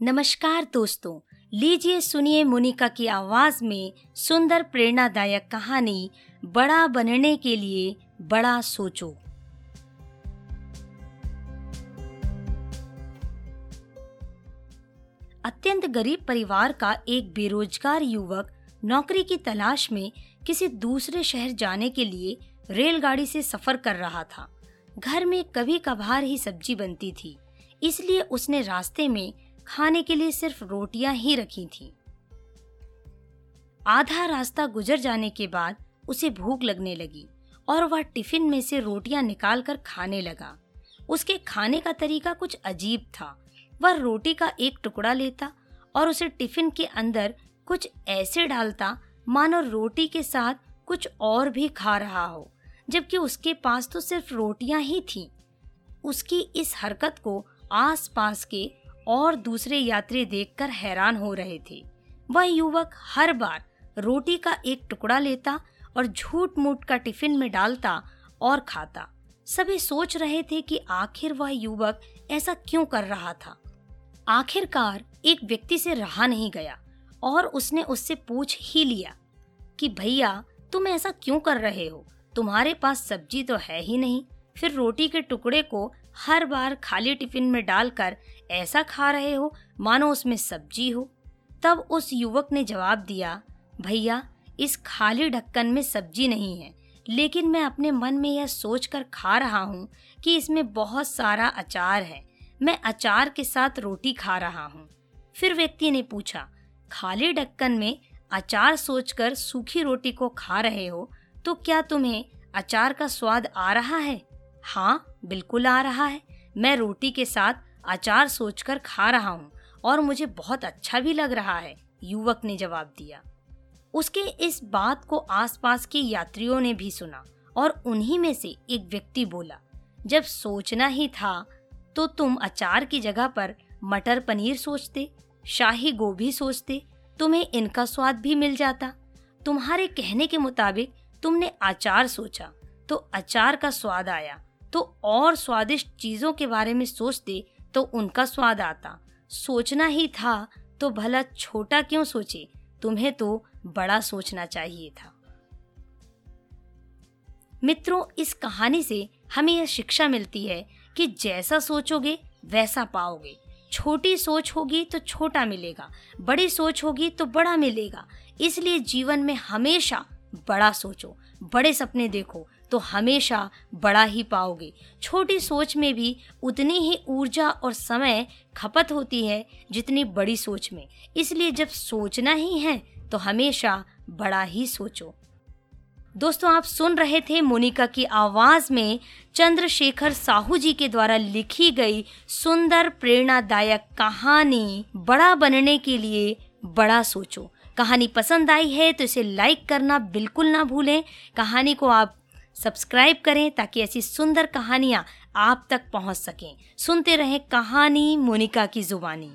नमस्कार दोस्तों, लीजिए सुनिए मोनिका की आवाज़ में सुंदर प्रेरणादायक कहानी बड़ा बनने के लिए बड़ा सोचो। अत्यंत गरीब परिवार का एक बेरोजगार युवक नौकरी की तलाश में किसी दूसरे शहर जाने के लिए रेलगाड़ी से सफ़र कर रहा था। घर में कभी कभार ही सब्ज़ी बनती थी, इसलिए उसने रास्ते में खाने के लिए सिर्फ़ रोटियाँ ही रखी थी। आधा रास्ता गुजर जाने के बाद उसे भूख लगने लगी और वह टिफ़िन में से रोटियाँ निकालकर खाने लगा। उसके खाने का तरीका कुछ अजीब था। वह रोटी का एक टुकड़ा लेता और उसे टिफ़िन के अंदर कुछ ऐसे डालता, मानो रोटी के साथ कुछ और भी खा रहा हो, जबकि उसके पास तो सिर्फ़ रोटियाँ ही थीं। उसकी इस हरकत को आसपास के और दूसरे यात्री देखकर हैरान हो रहे थे। वह युवक हर बार रोटी का एक टुकड़ा लेता और झूठ मूठ का टिफ़िन में डालता और खाता। सभी सोच रहे थे कि आखिर वह युवक ऐसा क्यों कर रहा था। आखिरकार एक व्यक्ति से रहा नहीं गया और उसने उससे पूछ ही लिया कि, भैया, तुम ऐसा क्यों कर रहे हो? तुम्हारे पास सब्ज़ी तो है ही नहीं। फिर रोटी के टुकड़े को हर बार खाली टिफ़िन में डालकर ऐसा खा रहे हो, मानो उसमें सब्ज़ी हो। तब उस युवक ने जवाब दिया, भैया, इस खाली ढक्कन में सब्ज़ी नहीं है, लेकिन मैं अपने मन में यह सोचकर खा रहा हूँ कि इसमें बहुत सारा अचार है। मैं अचार के साथ रोटी खा रहा हूँ। फिर व्यक्ति ने पूछा, खाली ढक्कन में अचार सोचकर सूखी रोटी को खा रहे हो तो क्या तुम्हें अचार का स्वाद आ रहा है? हाँ बिल्कुल आ रहा है। मैं रोटी के साथ अचार सोचकर खा रहा हूँ और मुझे बहुत अच्छा भी लग रहा है, युवक ने जवाब दिया। उसके इस बात को आसपास के यात्रियों ने भी सुना और उन्हीं में से एक व्यक्ति बोला, जब सोचना ही था तो तुम अचार की जगह पर मटर पनीर सोचते, शाही गोभी सोचते, तुम्हें इनका स्वाद भी मिल जाता। तुम्हारे कहने के मुताबिक तुमने अचार सोचा तो अचार का स्वाद आया। तो और स्वादिष्ट चीज़ों के बारे में सोचते तो उनका स्वाद आता। सोचना ही था तो भला छोटा क्यों सोचे? तुम्हें तो बड़ा सोचना चाहिए था। मित्रों, इस कहानी से हमें यह शिक्षा मिलती है कि जैसा सोचोगे, वैसा पाओगे। छोटी सोच होगी तो छोटा मिलेगा, बड़ी सोच होगी तो बड़ा मिलेगा। इसलिए जीवन में हमेशा बड़ा सोचो, बड़े सपने देखो तो हमेशा बड़ा ही पाओगे। छोटी सोच में भी उतनी ही ऊर्जा और समय खपत होती है जितनी बड़ी सोच में। इसलिए जब सोचना ही है तो हमेशा बड़ा ही सोचो। दोस्तों, आप सुन रहे थे मोनिका की आवाज़ में चंद्रशेखर साहू जी के द्वारा लिखी गई सुंदर प्रेरणादायक कहानी बड़ा बनने के लिए बड़ा सोचो। कहानी पसंद आई है तो इसे लाइक करना बिल्कुल ना भूलें। कहानी को आप सब्सक्राइब करें ताकि ऐसी सुंदर कहानियाँ आप तक पहुँच सकें। सुनते रहें कहानी मोनिका की जुबानी।